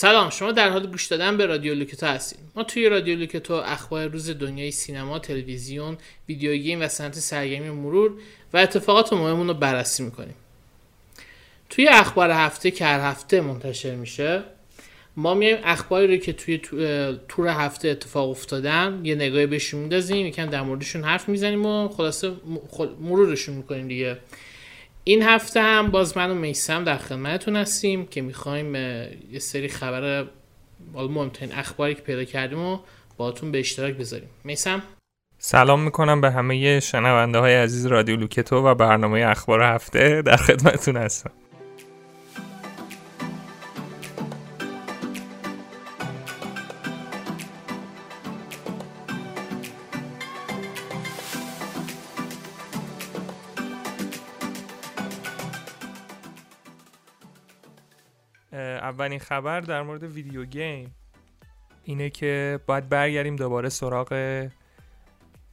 سلام شما در حال گوش دادن به رادیو لوکتو هستید ما توی رادیو لوکتو اخبار روز دنیای سینما تلویزیون ویدیو گیم و صنعت سرگرمی مرور و اتفاقات مهمون رو بررسی می‌کنیم. توی اخبار هفته که هر هفته منتشر میشه ما میایم اخباری رو که توی تور هفته اتفاق افتادن یه نگاهی بهشون میندازیم یکم در موردشون حرف می‌زنیم و خلاصه مرورشون می‌کنیم دیگه. این هفته هم باز من و میسم در خدمتتون هستیم که می‌خوایم یه سری خبر مهمترین اخباری که پیدا کردیم و باهاتون به اشتراک بذاریم. میسم؟ سلام می‌کنم به همه شنونده های عزیز رادیو لوکتو و برنامه اخبار هفته در خدمتتون هستم. اولین خبر در مورد video game اینه که باید برگردیم دوباره سراغ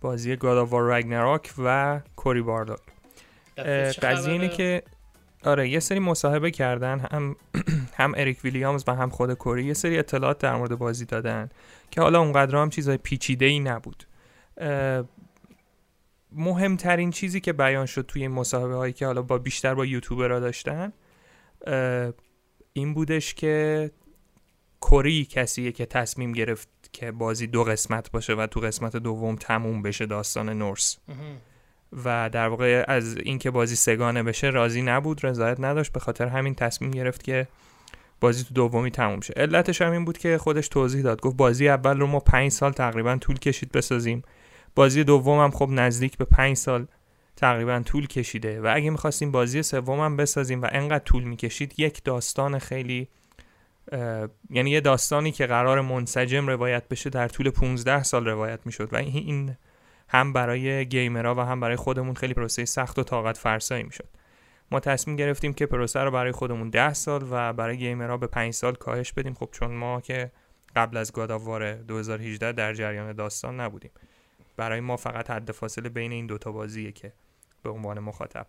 بازی God of War و کوری بارلاگ قضیه اینه که آره یه سری مصاحبه کردن هم هم اریک ویلیامز و هم خود کوری یه سری اطلاعات در مورد بازی دادن که حالا اونقدر هم چیزای پیچیده ای نبود مهمترین چیزی که بیان شد توی این مصاحبه هایی که حالا با بیشتر با یوتیوبر را داشتن این بودش که کوری کسیه که تصمیم گرفت که بازی دو قسمت باشه و تو قسمت دوم تموم بشه داستان نورس. و در واقع از اینکه بازی سگانه بشه راضی نبود رضایت نداشت به خاطر همین تصمیم گرفت که بازی تو دومی تموم شه. علتش هم این بود که خودش توضیح داد گفت بازی اول رو ما پنج سال تقریبا طول کشید بسازیم. بازی دوم هم خب نزدیک به پنج سال. تقریبا طول کشیده و اگه می‌خواستیم بازی سومم بسازیم و انقدر طول می‌کشید یک داستان خیلی یعنی یه داستانی که قرار منسجم روایت بشه در طول 15 سال روایت می‌شد و این هم برای گیمرها و هم برای خودمون خیلی پروسه سخت و طاقت فرسایی می‌شد. ما تصمیم گرفتیم که پروسه رو برای خودمون 10 سال و برای گیمرها به 5 سال کاهش بدیم. خب چون ما که قبل از گاداوار 2018 در جریان داستان نبودیم. برای ما فقط حد فاصله بین این دوتا بازیه که به عنوان مخاطب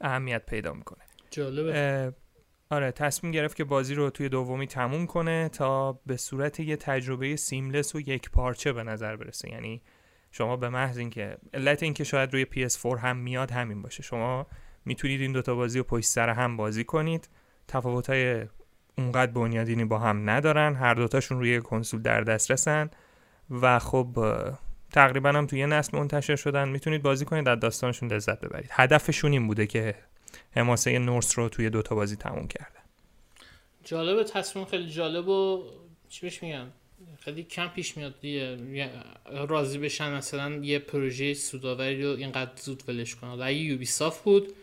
اهمیت پیدا می‌کنه. جالبه. آره تصمیم گرفت که بازی رو توی دومی تموم کنه تا به صورت یه تجربه سیملس و یک پارچه به نظر برسه. یعنی شما به محض اینکه علت اینکه شاید روی PS4 هم میاد همین باشه. شما می‌تونید این دوتا بازی رو پشت سر هم بازی کنید. تفاوت‌های اونقدر بنیادینی با هم ندارن. هر دوتاشون روی کنسول در دسترسن. و خب تقریبا هم توی یه نسل منتشر شدن. می‌تونید بازی کنید از داستانشون لذت ببرید. هدفشون این بوده که حماسه نورس رو توی دوتا بازی تموم کرده. جالبه تصمیم خیلی جالب و چی بهش میگن؟ خیلی کم پیش میاد دیگه. راضی بشن مثلا یه پروژه سوداوری رو اینقدر زود ولش کنن. اگه یوبی صاف بود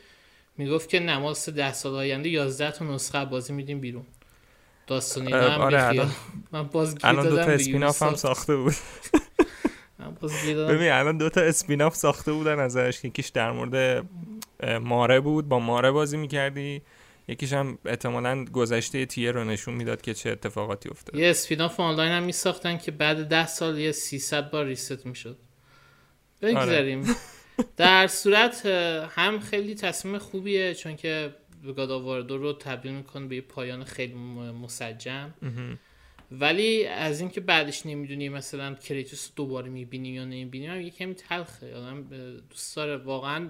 می‌گفت که نماز ده سال آینده 11 تا نسخه بازی میدیم بیرون. داستانی هم آره من باز الان دو تا اسپیناف هم ساخته بود. ببین الان دوتا اسپیناف ساخته بودن ازش. یکیش در مورد ماره بود. با ماره بازی می‌کردی. یکیش هم احتمالا گذشته تیه رو نشون می‌داد که چه اتفاقاتی افتاد. یه اسپیناف آنلاین هم میساختن که بعد ده سال یه 300 بار ریست می‌شد. بگذاریم. آره. در صورت هم خیلی تصمیم خوبیه چون که دو رو تبدیل می‌کنه به یه پایان خیلی مسجم. ولی از اینکه بعدش نمی‌دونی مثلا کریتوس دوباره می‌بینیم یا نمی‌بینیم یه کمی تلخه. آدم دوست داره. واقعا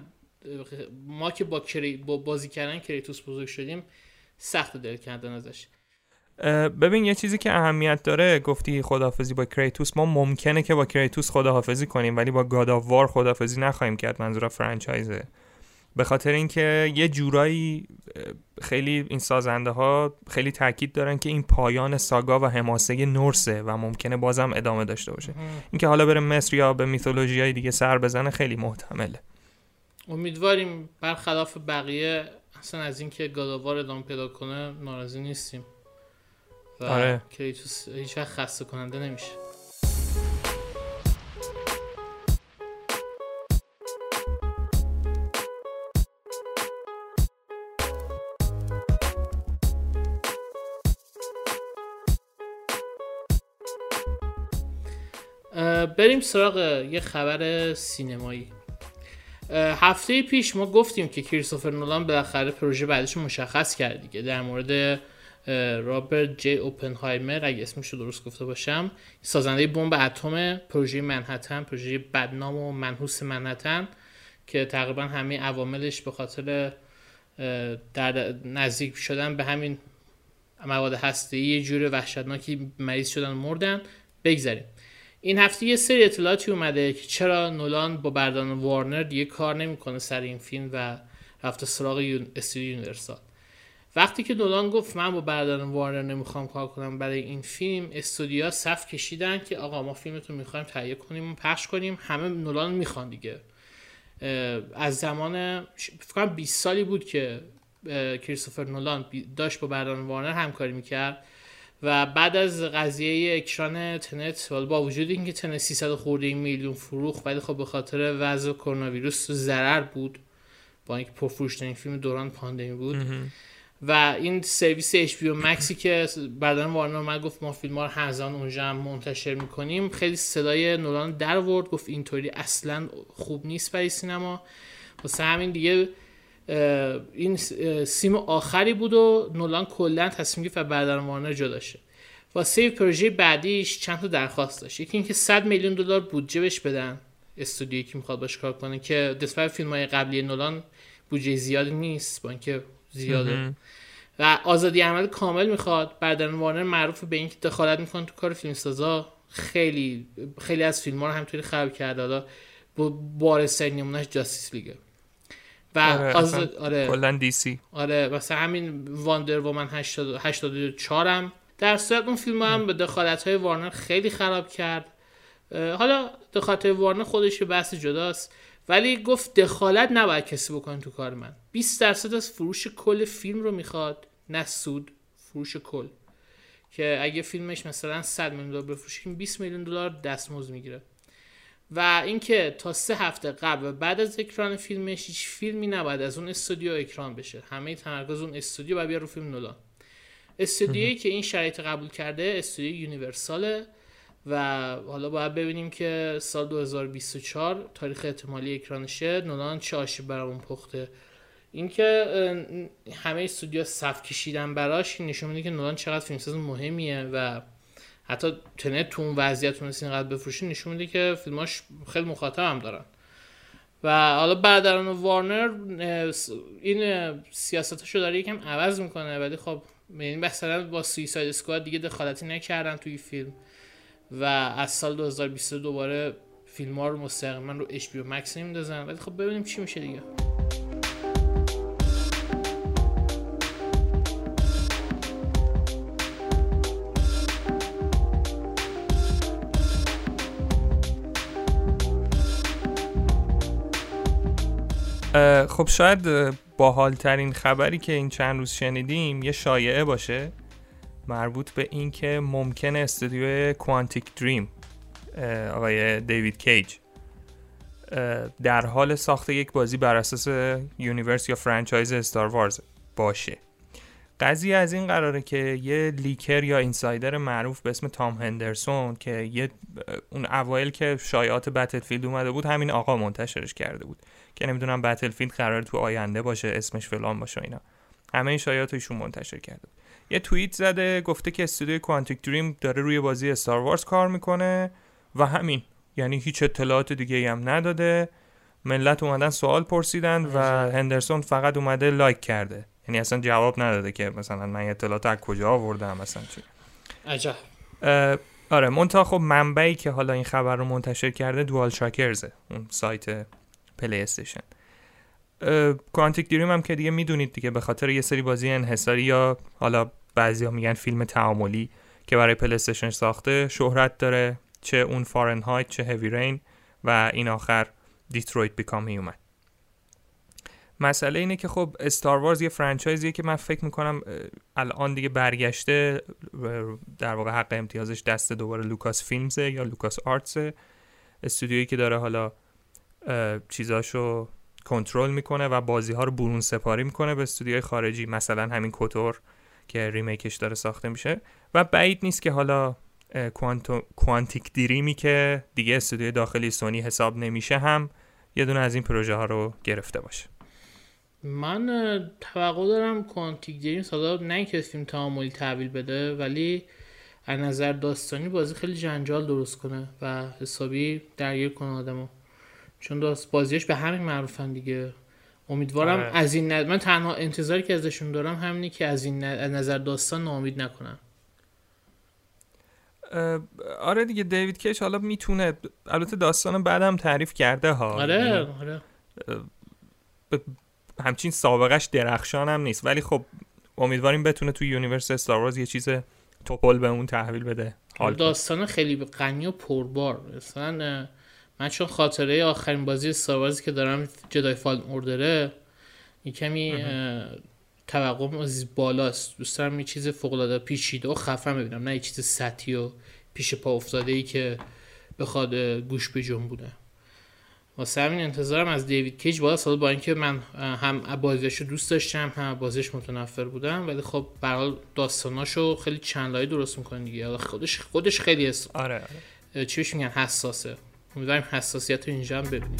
ما که با, کری... با بازی کردن کریتوس بزرگ شدیم سخت دل کندن ازش. ببین یه چیزی که اهمیت داره گفتی خداحافظی با کریتوس. ما ممکنه که با کریتوس خداحافظی کنیم ولی با God of War خداحافظی نخواهیم کرد. منظور franchise ه به خاطر اینکه یه جورایی خیلی این سازنده ها خیلی تاکید دارن که این پایان ساگا و حماسه نورسه و ممکنه بازم ادامه داشته باشه. اینکه حالا بره مصر یا به میتولوژی های دیگه سر بزنه خیلی محتمله. امیدواریم برخلاف بقیه اصلا از اینکه گاداوار ادامه پیدا کنه ناراضی نیستیم. و آره. کریتوس هیچ خسته کننده نمیشه. بریم سراغ یه خبر سینمایی. هفته پیش ما گفتیم که کریستوفر نولان بالاخره پروژه بعدش مشخص کرد دیگه. در مورد رابرت جی اوپنهایمر اگه اسمش رو درست گفته باشم سازنده بمب اتم پروژه منحتن پروژه بدنام و منحوس منحتن که تقریبا همه عواملش به خاطر در نزدیک شدن به همین مواد هسته یه جور وحشتناکی مریض شدن مردن. بگذاریم. این هفته یه سری اطلاعاتی اومده که چرا نولان با بردان وارنر دیگه کار نمی‌کنه سر این فیلم و رفته سراغ. استودیو یونیورسال وقتی که نولان گفت من با بردان وارنر نمی‌خوام کار کنم برای این فیلم استودیا صف کشیدن که آقا ما فیلمتون می‌خوایم تهیه کنیم و پخش کنیم همه نولان می‌خوان دیگه از زمان فکر 20 سالی بود که کریستوفر نولان داشت با برادران وارنر همکاری می‌کرد و بعد از قضیه اکران تنت با وجود اینکه تنت 300 خورده میلیون فروخت ولی خب به خاطر وضع کرونا ویروس ضرر بود با اینکه پرفروشترین فیلم دوران پاندمی بود. و این سرویس HBO Max ی که بعدا وارنر اومد گفت ما فیلم ها رو همزمان اونجا هم منتشر می‌کنیم. خیلی صدای نولان در آورد گفت اینطوری اصلا خوب نیست برای سینما. واسه همین دیگه این سیم آخری بود و نولان کلا تصمیم گرفت و بعدا وارنر جدا شه. واسه پروژه بعدیش چند تا درخواست داشت. یکی اینکه 100 میلیون دلار بودجه بهش بدن. استودیویی که می‌خواد باش کار کنه که نسبت فیلم های قبلی نولان بودجه زیادی نیست با اینکه زیاده. و آزادی عمل کامل می‌خواد. بعدن وارنر معروف به اینکه دخالت می‌کنه تو کار فیلم سازا خیلی خیلی از فیلم ها رو همطوری خراب کرده. حالا بارسترین نمونهش جاستیس لیگه. و آره آزاد آره. کلا دی سی آره مثلا همین واندر وومن 84 هم در صورت اون فیلم هم به دخالت های وارنر خیلی خراب کرد. حالا دخالت های وارنر خودش بحث جداست. ولی گفت دخالت نباید کسی بکنه تو کار من. 20 درصد از فروش کل فیلم رو می‌خواد. نه سود فروش کل. که اگه فیلمش مثلا 100 میلیون دلار بفروشه 20 میلیون دلار دستمزد می‌گیره. و اینکه تا سه هفته قبل و بعد از اکران فیلمش هیچ فیلمی نباید از اون استودیو اکران بشه. همه تمرکز اون استودیو و بیا رو فیلم نولان. استودیویی که این شرایط قبول کرده استودیو یونیورساله و حالا باید ببینیم که سال 2024 تاریخ احتمالی اکرانشه نولان چه آشی برامون پخته. اینکه همه استودیو صف کشیدن براش نشون میده که نولان چقدر فیلمساز مهمیه و حتی تنت تو اون وضعیت تونست اینقدر بفروشی نشون میده که فیلماش خیلی مخاطب هم دارن. و حالا برادران وارنر این سیاستاشو داره یکم عوض می‌کنه ولی خب یعنی مثلا با سویساید اسکواد دیگه دخالتی نکردن توی فیلم و از سال 2022 دوباره فیلم ها رو مستقیما رو اچ پی مکس نمیندازن. ولی خب ببینیم چی میشه دیگه. خب شاید باحالترین خبری که این چند روز شنیدیم یه شایعه باشه مربوط به اینکه ممکن استودیو Quantic Dream آقای دیوید کیج در حال ساخت یک بازی بر اساس universe یا franchise Star Wars باشه. قضیه از این قراره که یه leaker یا insider معروف به اسم تام هندرسون که یه اون اوایل که شایعات Battlefield اومده بود همین آقا منتشرش کرده بود. که نمی‌دونم بتلفیلد قرار تو آینده باشه اسمش فلان باشه اینا. همه این شایعات ایشون منتشر کرده. یه توییت زده گفته که استودیو کوانتیک دریم داره روی بازی استار وارز کار می‌کنه و همین. یعنی هیچ اطلاعات دیگه هم نداده. ملت اومدن سوال پرسیدن و هندرسون فقط اومده لایک کرده. یعنی اصلا جواب نداده که مثلا من اطلاعات از کجا آوردم مثلا چی. عجب. آره منتها خب منبعی که حالا این خبر رو منتشر کرده دوال شاکرزه اون سایت پلی استیشن. Quantic Dream هم که دیگه می‌دونید دیگه به خاطر یه سری بازی انحصاری یا حالا بعضیا میگن فیلم تعاملی که برای پلی استیشن ساخته شهرت داره چه اون Fahrenheit چه Heavy Rain و این آخر Detroit Become Human. مسئله اینه که خب Star Wars یه franchise یه که من فکر می‌کنم الان دیگه برگشته در واقع حق امتیازش دست دوباره لوکاس فیلمزه یا لوکاس آرتسه. استودیویی که داره حالا چیزاشو کنترل می‌کنه و بازی ها رو برون سپاری می‌کنه به استودیوهای خارجی. مثلا همین کوتور که ریمیکش داره ساخته میشه. و بعید نیست که حالا کوانتیک دیریمی که دیگه استودیوی داخلی سونی حساب نمیشه هم یه دونه از این پروژه ها رو گرفته باشه. من توقع دارم کوانتیک دریمز حالا نه اینکه فیلم تعاملی تحویل بده ولی از نظر داستانی بازی خیلی جنجال درست کنه و حسابی درگیر کنه آدمو. چون داست بازیش به همین معروفن دیگه. امیدوارم آره. از این من تنها انتظاری که ازشون دارم همینی که از این از نظر داستان ناامید نکنن. آره دیگه دیوید کیش حالا می‌تونه البته داستان بعدم تعریف کرده ها. آره یعنی، آره. همچین سابقش درخشان هم نیست. ولی خب امیدواریم بتونه توی universe Star یه چیز توپل به اون تحویل بده. حال داستان خیلی غنی و پربار. مثلا من چون خاطره آخرین بازی Star که دارم جدای Fallen Order ه یه کمی توقع بالاست. دوست دارم یه چیز فوق العاده پیچیده و خفن ببینم نه یه چیز سطحی و پیش پا افتاده ای که بخواد گوش به بوده. واسه همین انتظارم از دیوید کیج بالاست با اینکه من هم بازیش رو دوست داشتم هم بازیش متنفر بودم ولی خب برحال داستاناشو خیلی چند لایه درست می‌کنه دیگه. خودش خودش خیلی هست آره, آره. چی میگن؟ حساسه. امیدواریم حساسیت رو اینجا هم ببینیم.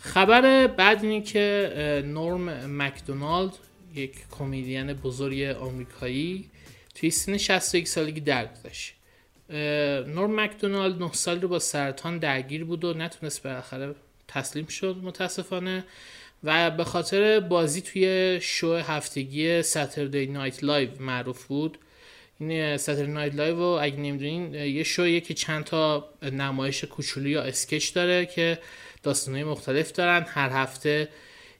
خبر بعد اینه که نورم مکدونالد یک کمدین بزرگ آمریکایی توی سن 61 سالگی درگذشت. نورم مکدونالد 9 سال رو با سرطان درگیر بود و نتونست بالاخره تسلیم شد متاسفانه. و به خاطر بازی توی شو هفتگی Saturday Night Live معروف بود. این Saturday Night Live رو اگه نمی‌دونین یه شویه که چند تا نمایش کوچولو یا sketch داره که داستانهای مختلف دارن. هر هفته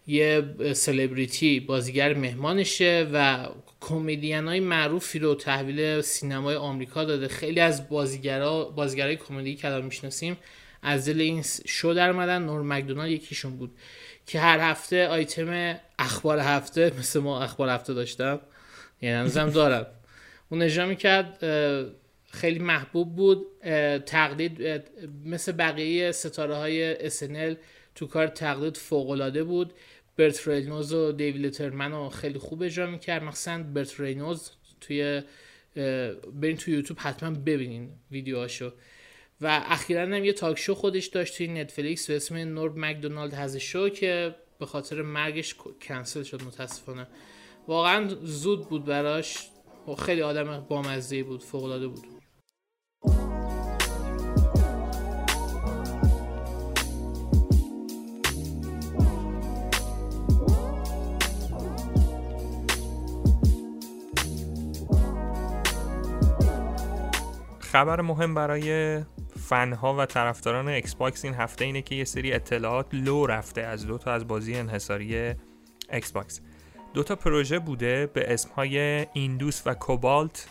یه سلبریتی بازیگر مهمانشه و کمدین های معروفی رو تحویل سینمای آمریکا داده. خیلی از بازیگرا بازیگرای کمدی که الان می‌شناسیم از دل این شو در اومدن. نور مکدونالد یکیشون بود که هر هفته آیتم اخبار هفته مثل ما اخبار هفته داشتم یعنی هنوزم دارم اون اجرا می‌کرد خیلی محبوب بود. تقلید مثل بقیه ستاره های SNL تو کار تقلید فوق بود. برت رینولدز و دیوید لترمن رو خیلی خوب اجرا می‌کرد. مثلا برت رینولدز توی برین تو یوتیوب حتما ببینین ویدیوهاشو. و اخیرا هم یه talk show خودش داشت توی نتفلیکس به اسم Norm Macdonald Has Show که به خاطر مرگش کنسل شد متاسفانه. واقعا زود بود براش. خیلی آدم بامزه بود فوق بود. خبر مهم برای فنها و طرفداران ایکس باکس این هفته اینه که یه سری اطلاعات لو رفته از دو تا از بازی انحصاری ایکس باکس دو تا پروژه بوده به اسمهای ایندوس و کوبالت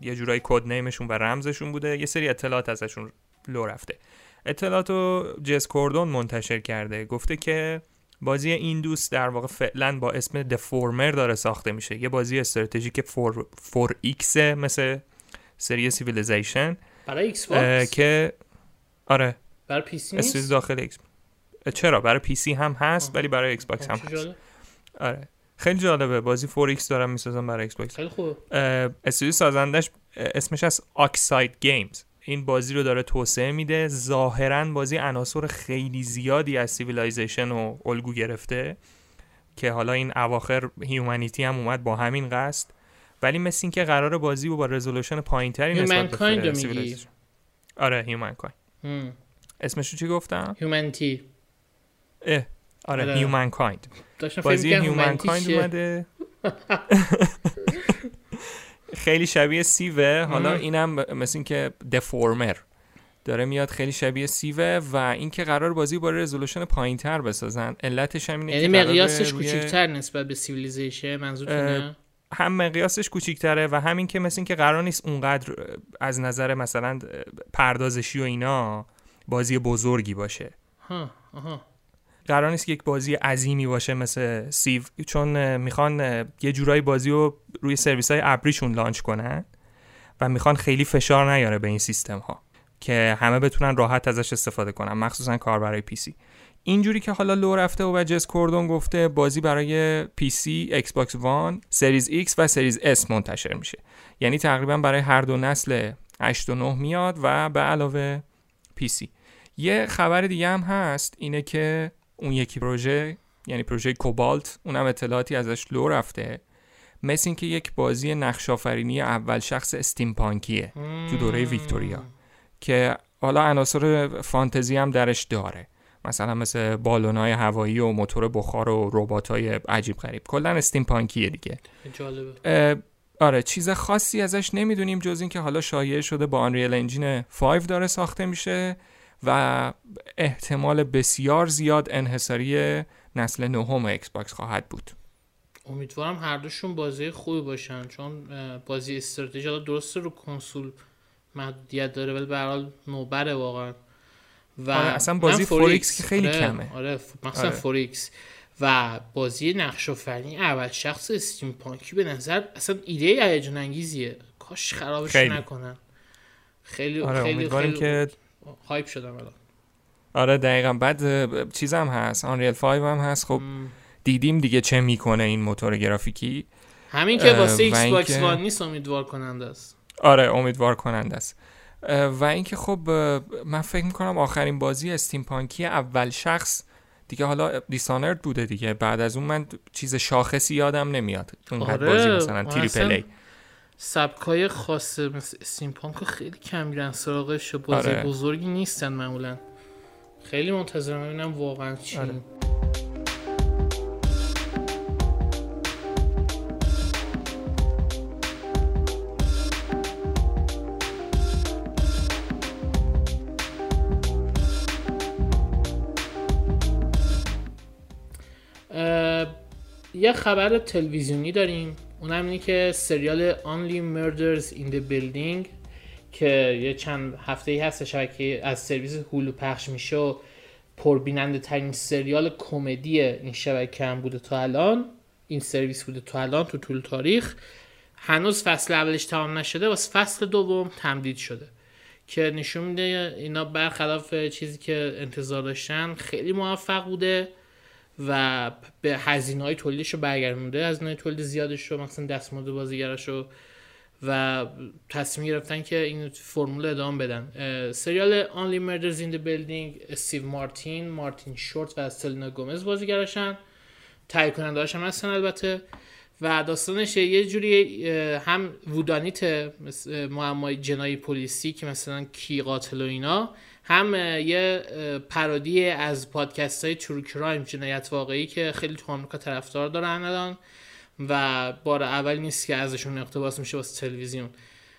یه جورایی code name شون و رمزشون بوده. یه سری اطلاعات ازشون لو رفته. اطلاعات رو جز کوردن منتشر کرده. گفته که بازی ایندوس در واقع فعلا با اسم دفورمر داره ساخته میشه. یه بازی استراتژیک four, four X مثل سری Civilization برای Xbox که آره. برای PC نیست؟ داخل ایکس چرا؟ برای PC هم هست ولی برای Xbox هم هست. آره. خیلی جالبه. بازی 4X دارم می‌سازم برای Xbox خیلی خوب استودیو سازندش اسمش از Oxide Games این بازی رو داره توسعه میده. ظاهرا بازی عناصر خیلی زیادی از Civilization و الگو گرفته که حالا این اواخر Humanity هم اومد با همین قصد. ولی مثل این که قرار بازی رو با resolution پایینتری نسبت به میگی؟ آره Humankind اسمش چی گفتم؟ Humanity اه آره Humankind بازی Humankind اومده. خیلی شبیه Civ ه. حالا اینم مثل اینکه دفورمر داره میاد خیلی شبیه Civ ه و اینکه قرار بازی با resolution پایینتر بسازن. علتش هم اینه یعنی مقیاسش روی... کوچیک‌تر نسبت به Civilization منظورتونه هم مقیاسش کوچیک‌تره و همین که مثل اینکه قرار نیست اونقدر از نظر مثلا پردازشی و اینا بازی بزرگی باشه. ها آها. قرار نیست که یک بازی عظیمی باشه مثل Civ چون می‌خوان یه جورایی بازی رو روی سرویس های ابریشون launch کنن و می‌خوان خیلی فشار نیاره به این سیستم ها که همه بتونن راحت ازش استفاده کنن مخصوصا کار برای PC. اینجوری که حالا لو رفته و Jez Corden گفته بازی برای PC، Xbox One، Series X و Series S منتشر میشه. یعنی تقریبا برای هر دو نسل 8 و 9 میاد و به علاوه PC. یه خبر دیگه هم هست اینه که اون یکی پروژه یعنی پروژه Cobalt اونم اطلاعاتی ازش لو رفته. مثل اینکه یک بازی نقش آفرینی اول شخص steampunk یه تو دوره ویکتوریا که حالا عناصر فانتزی هم درش داره. مثلا مثل بالونای هوایی و موتور بخار و رباتای عجیب غریب. کلا steampunk یه دیگه. جالبه. آره چیز خاصی ازش نمی‌دونیم جز اینکه حالا شایع شده با Unreal Engine 5 داره ساخته میشه و احتمال بسیار زیاد انحصاری نسل نهم Xbox خواهد بود. امیدوارم هر دوشون بازی خوبی باشن چون بازی استراتژی حالا درسته رو کنسول محدودیت داره ولی به حال نوبره واقعا. و آره اصلا بازی 4X, که خیلی آره، کمه. آره مثلا آره. فوریکس و بازی نقش آفرینی اول شخص steampunk ی به نظر اصلا ایده هیجان انگیزیه. کاش خرابش خیلی. نکنن. خیلی آره خیلی خیلی که hype شدم الان. آره دقیقا. بعد چیزم هست. Unreal 5 هم هست. خب دیدیم دیگه چه می‌کنه این موتور گرافیکی. همین که واسه Xbox One نیست امیدوار کننده است. آره امیدوار کننده است. و اینکه خب من فکر می‌کنم آخرین بازی steampunk ی اول شخص دیگه حالا Dishonored بوده دیگه بعد از اون من چیز شاخصی یادم نمیاد اون آره. بازی مثلا triple A سبکای خاصه مثل steampunk خیلی کم میرن سراغش بازی آره. بزرگی نیستن معمولا خیلی منتظرم ببینم واقعا چی آره. یه خبر تلویزیونی داریم. اونم اینه که سریال Only Murders in the Building که یه چند هفته ای هست شبکه از سرویس هولو پخش میشه و پربیننده ترین سریال کمدی این شبکه هم بوده تا الان این سرویس بوده تا الان تو طول تاریخ هنوز فصل اولش تمام نشده واسه فصل دوم تمدید شده. که نشون میده اینا برخلاف چیزی که انتظار داشتن خیلی موفق بوده. و به هزینه های تولیدش رو برگردونده هزینه تولید زیادش رو مثلا دستمزد بازیگرش رو و تصمیم گرفتن که این فرمول ادامه بدن. سریال Only Murders in the Building استیو مارتین مارتین شورت و سلینا گومز بازیگرشن تهیه کننده هم هستن البته. و داستانش یه جوری هم وودانیت معمای جنایی پلیسی که مثلا کی قاتل و اینا هم یه پرودی از پادکست های ترو کرایم جنایت واقعی که خیلی تو آمریکا طرفدار دارن الان و بار اول نیست که ازشون اقتباس میشه واسه تلویزیون.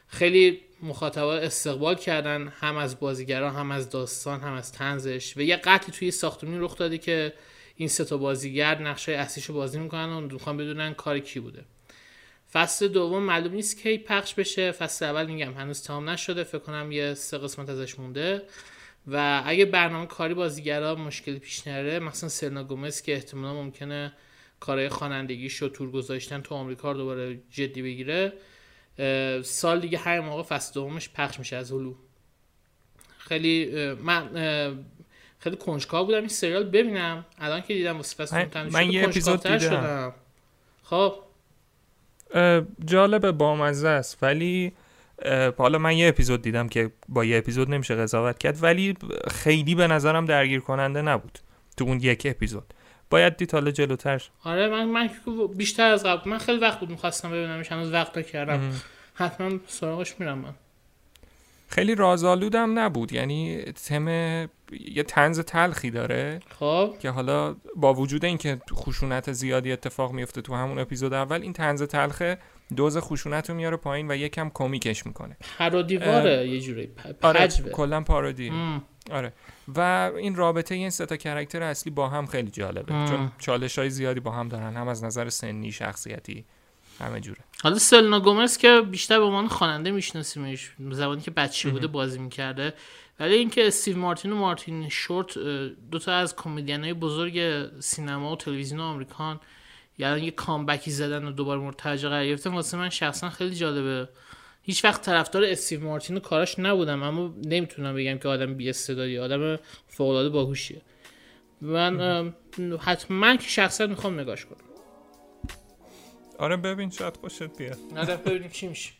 خیلی مخاطبا استقبال کردن هم از بازیگران هم از داستان هم از تنزش و یه قتلی توی ساختمونی رخ داده که این سه تا بازیگر نقشه اصلیشو بازی می‌کنن و می‌خوان بدونن کار کی بوده. فصل دوم معلوم نیست کی پخش بشه. فصل اول میگم هنوز تمام نشده. فکر کنم یه سه قسمت ازش مونده. و اگه برنامه کاری بازیگرا مشکلی پیش نره مثلا سرنا گومز که احتمالا ممکنه کارهای خوانندگیش رو تور گذاشتن تو آمریکا رو دوباره جدی بگیره سال دیگه هر موقع فصل دومش پخش میشه از هلو. خیلی من خیلی کنجکاو بودم این سریال ببینم. الان که دیدم واسه فصل من, من یه اپیزود دیدم. شدم. خب. جالب بامزه است. ولی حالا من یه اپیزود دیدم که با یه اپیزود نمیشه قضاوت کرد ولی خیلی به نظرم درگیر کننده نبود تو اون یک اپیزود. باید دید حالا جلوتر. آره من من بیشتر از قبل من خیلی وقت بود می‌خواستم ببینمش هنوز وقت کردم حتما سراغش میرم من. خیلی رازآلودم نبود یعنی تم یه تنز تلخی داره خب. که حالا با وجود اینکه خشونت زیادی اتفاق میفته تو همون اپیزود اول این تنز تلخه دوز خشونت رو میاره پایین و یکم کمیکش می‌کنه. پارودیواره یه جوری آره کلا پارودی. آره. و این رابطه این سه تا کرکتر اصلی با هم خیلی جالبه. چون چالش های زیادی با هم دارن. هم از نظر سنی شخصیتی همه جوره. حالا سلنا گومز که بیشتر به عنوان خواننده میشناسیمش زمانی که بچه بوده بازی می‌کرده. ولی اینکه استیو مارتین و مارتین شورت دو تا از کمدین های بزرگ سینما و تلویزیون آمریکان یعنی یه کامبکی زدن و دوباره مرتجع قرار گرفتن واسه من شخصا خیلی جالبه. هیچ وقت طرفدار استیو مارتین و کاراش نبودم اما نمی‌تونم بگم که آدم بی استعدادی آدم فوق العاده باهوشیه. من حتما که شخصا می‌خوام نگاش کنم. آره ببین شاید خوشت بیاد. آره ببینیم چی میشه.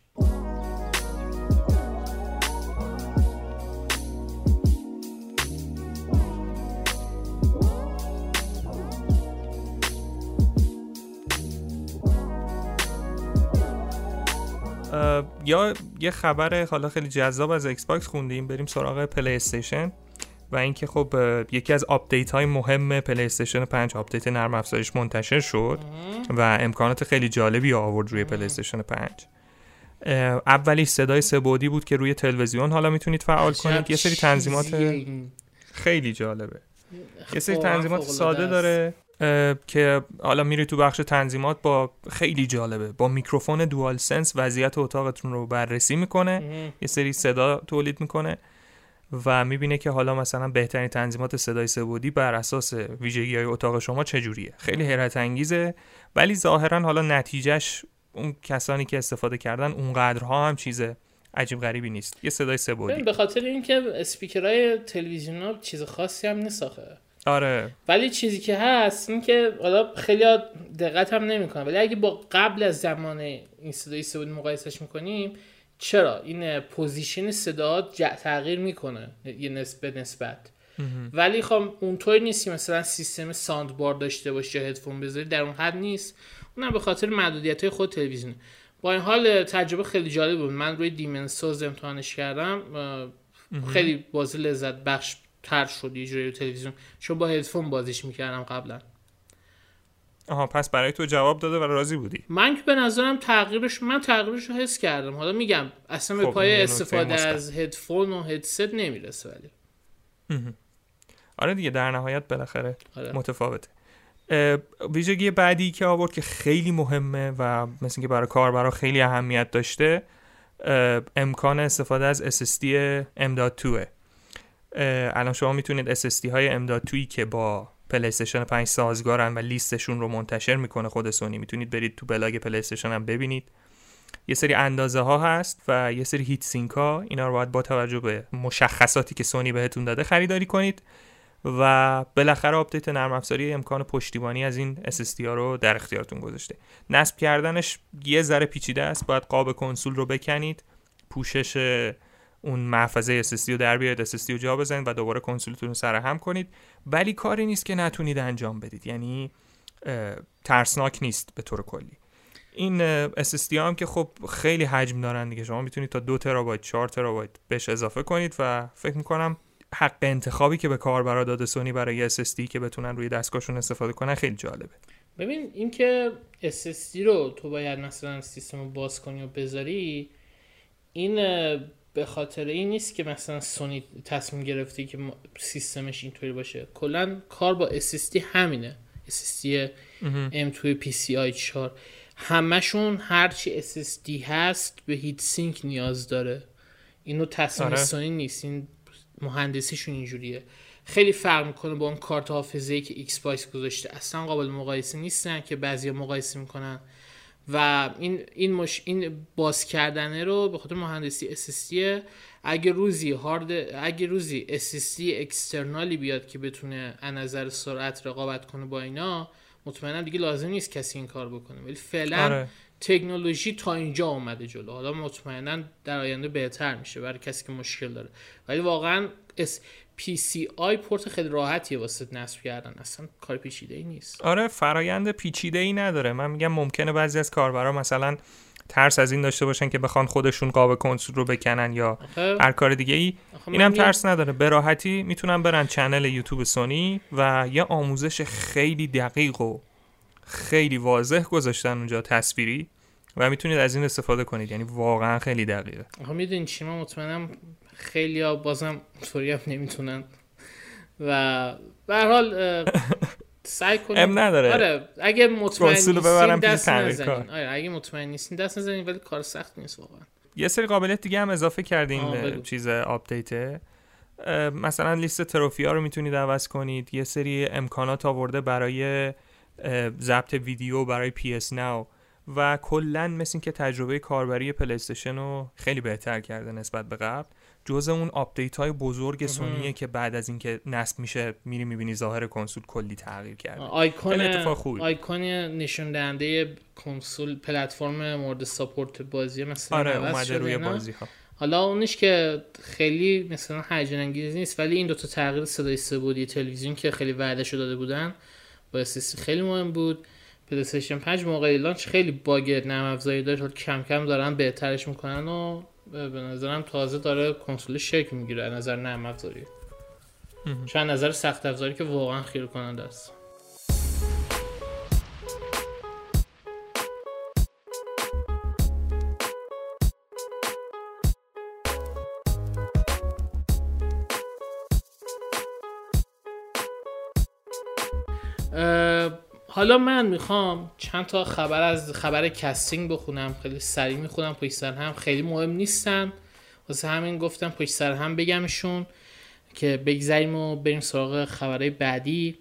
یا یه خبر حالا خیلی جذاب از Xbox خوندیم بریم سراغ PlayStation و اینکه خب یکی از update های مهم PlayStation 5 update نرم افزارش منتشر شد و امکانات خیلی جالبی آورد روی PlayStation 5 اولی صدای سه‌بعدی بود که روی تلویزیون حالا می‌تونید فعال کنید. یه سری تنظیمات خیلی جالبه. یه سری تنظیمات ساده داره. که حالا میری تو بخش تنظیمات با خیلی جالبه. با میکروفون DualSense وضعیت اتاقتون رو بررسی می‌کنه. یه سری صدا تولید می‌کنه و می‌بینه که حالا مثلا بهترین تنظیمات صدای سبودی بر اساس ویژگی های اتاق شما چجوریه. خیلی حیرت انگیزه. ولی ظاهرا حالا نتیجهش اون کسانی که استفاده کردن اونقدرها هم چیز عجیب غریبی نیست. یه صدای سبودی. به خاطر اینکه اسپیکرهای تلویزیون ها چیز خاصی هم نیست آره. ولی چیزی که هست این که حالا خیلی دقت هم نمی‌کنه ولی اگه با قبل از زمان این صدای سبودی مقایسش می‌کنیم چرا؟ این position صدا تغییر می‌کنه. یه نسبت. نسبت ولی خب اونطوری نیست که مثلا سیستم sound bar داشته باشه یا هدفون بذاری در اون حد نیست. اونم به خاطر محدودیت های خود تلویزیون با این حال تجربه خیلی جالب بود. من روی Demon's Souls امتحانش کردم. خیلی بازی لذت بخش تر شد یه جوری تلویزیون. چون با هدفون بازیش می‌کردم قبلا. آها پس برای تو جواب داده و راضی بودی؟ من که به نظرم تغییرش من تغییرش رو حس کردم. حالا میگم اصلا به خب، پای استفاده از هدفون و هدست نمی‌رسه ولی. آره دیگه در نهایت بالاخره آره. متفاوته. ویژگی بعدی که آورد که خیلی مهمه و مثل که برای کاربرا خیلی اهمیت داشته امکان استفاده از SSD M.2 الان شما می‌تونید SSD های M.2 که با PlayStation 5 سازگارن و لیستشون رو منتشر می‌کنه خود سونی می‌تونید برید تو blog PlayStation هم ببینید. یه سری اندازه ها هست و یه سری heat sink ها. اینا رو باید با توجه به مشخصاتی که سونی بهتون داده خریداری کنید و بالاخره update نرم افزاری امکان پشتیبانی از این SSD ها رو در اختیارتون گذاشته. نصب کردنش یه ذره پیچیده است. باید قاب کنسول رو بکنید. پوشش اون محفظه SSD رو در بیارید SSD رو جا بزنید و دوباره کنسولتون رو سرهم کنید. ولی کاری نیست که نتونید انجام بدید. یعنی ترسناک نیست به طور کلی. این SSD هم که خب خیلی حجم دارن دیگه. شما می‌تونید تا دو ترابایت 4 ترابایت بهش اضافه کنید و فکر می‌کنم حق انتخابی که به کاربرا داده سونی برای SSD که بتونن روی دستگاهشون استفاده کنن خیلی جالبه. ببین اینکه SSD رو تو باید مثلا سیستم رو باز کنی و بذاری این به خاطر این نیست که مثلا سونی تصمیم گرفته که سیستمش اینطوری باشه. کلا کار با SSD همینه. SSD M2 PCI 4 همشون هرچی SSD هست به heat sink نیاز داره. اینو تصمیم آره. سونی نیست. این مهندسیشون اینجوریه. خیلی فرق می‌کنه با اون کارت حافظه که Xbox گذاشته. اصلا قابل مقایسه نیستن که بعضیا مقایسه می‌کنن. و این این مش این باز کردنه رو به خاطر مهندسی SSD اگه روزی هارد اگه روزی SSD external ی بیاد که بتونه از نظر سرعت رقابت کنه با اینا مطمئنا دیگه لازم نیست کسی این کار بکنه. ولی فعلا آره. تکنولوژی تا اینجا اومده جلو. حالا مطمئنا در آینده بهتر میشه برای کسی که مشکل داره. ولی واقعا PCI پورت خیلی راحتیه واسه نصب کردن. اصلا کار پیچیده ای نیست. آره فرایند پیچیده ای نداره. من میگم ممکنه بعضی از کاربرا مثلا ترس از این داشته باشن که بخوان خودشون قاب کنسول رو بکنن یا هر کار دیگه ای اینم ترس نداره. به راحتی می‌تونن برن چنل یوتیوب سونی و یه آموزش خیلی دقیق و خیلی واضح گذاشتن اونجا تصویری و می‌تونید از این استفاده کنید. یعنی واقعا خیلی دقیقه. آخه می‌دونین چی؟ من مطمئنم خیلی ها بازم طوری هم نمی‌تونن. و به حال سعی کنید ام نداره. آره اگه مطمئن نیستین دست نزنین. آره اگه مطمئن نیستین دست نزنین ولی کار سخت نیست واقعا. یه سری قابلیت دیگه هم اضافه کردیم چیز آپدیت مثلا لیست trophy ها رو می‌تونید عوض کنید. یه سری امکانات آورده برای ضبط ویدیو برای PS Now. و کلا مثل که تجربه کاربری PlayStation رو خیلی بهتر کرده نسبت به قبل. جز اون آپدیت های بزرگ سونیه که بعد از اینکه نصب میشه میری می‌بینی ظاهر کنسول کلی تغییر کرده آیکون. آیکون نشون دهنده کنسول پلتفرم مورد support بازی مثلا آره اومده روی. بازی ها حالا اونش که خیلی مثلا هیجان انگیز نیست ولی این دوتا تغییر صدای سه‌بعدی تلویزیون که خیلی وعده داده بودن باعث خیلی مهم بود پلیستیشن 5 موقع لانچ خیلی باگ نرم افزاری داشت کم کم دارن بهترش می‌کنن و به نظرم تازه داره کنسول شکل می‌گیره از نظر نرم افزاری چون نظر سخت افزاری که واقعا خیره کننده است حالا من می‌خوام چند تا خبر از خبر casting بخونم خیلی سریع می‌خونم پشت سر هم خیلی مهم نیستن. واسه همین گفتم پشت سر هم بگمشون که بگذریم و بریم سراغ خبرهای بعدی.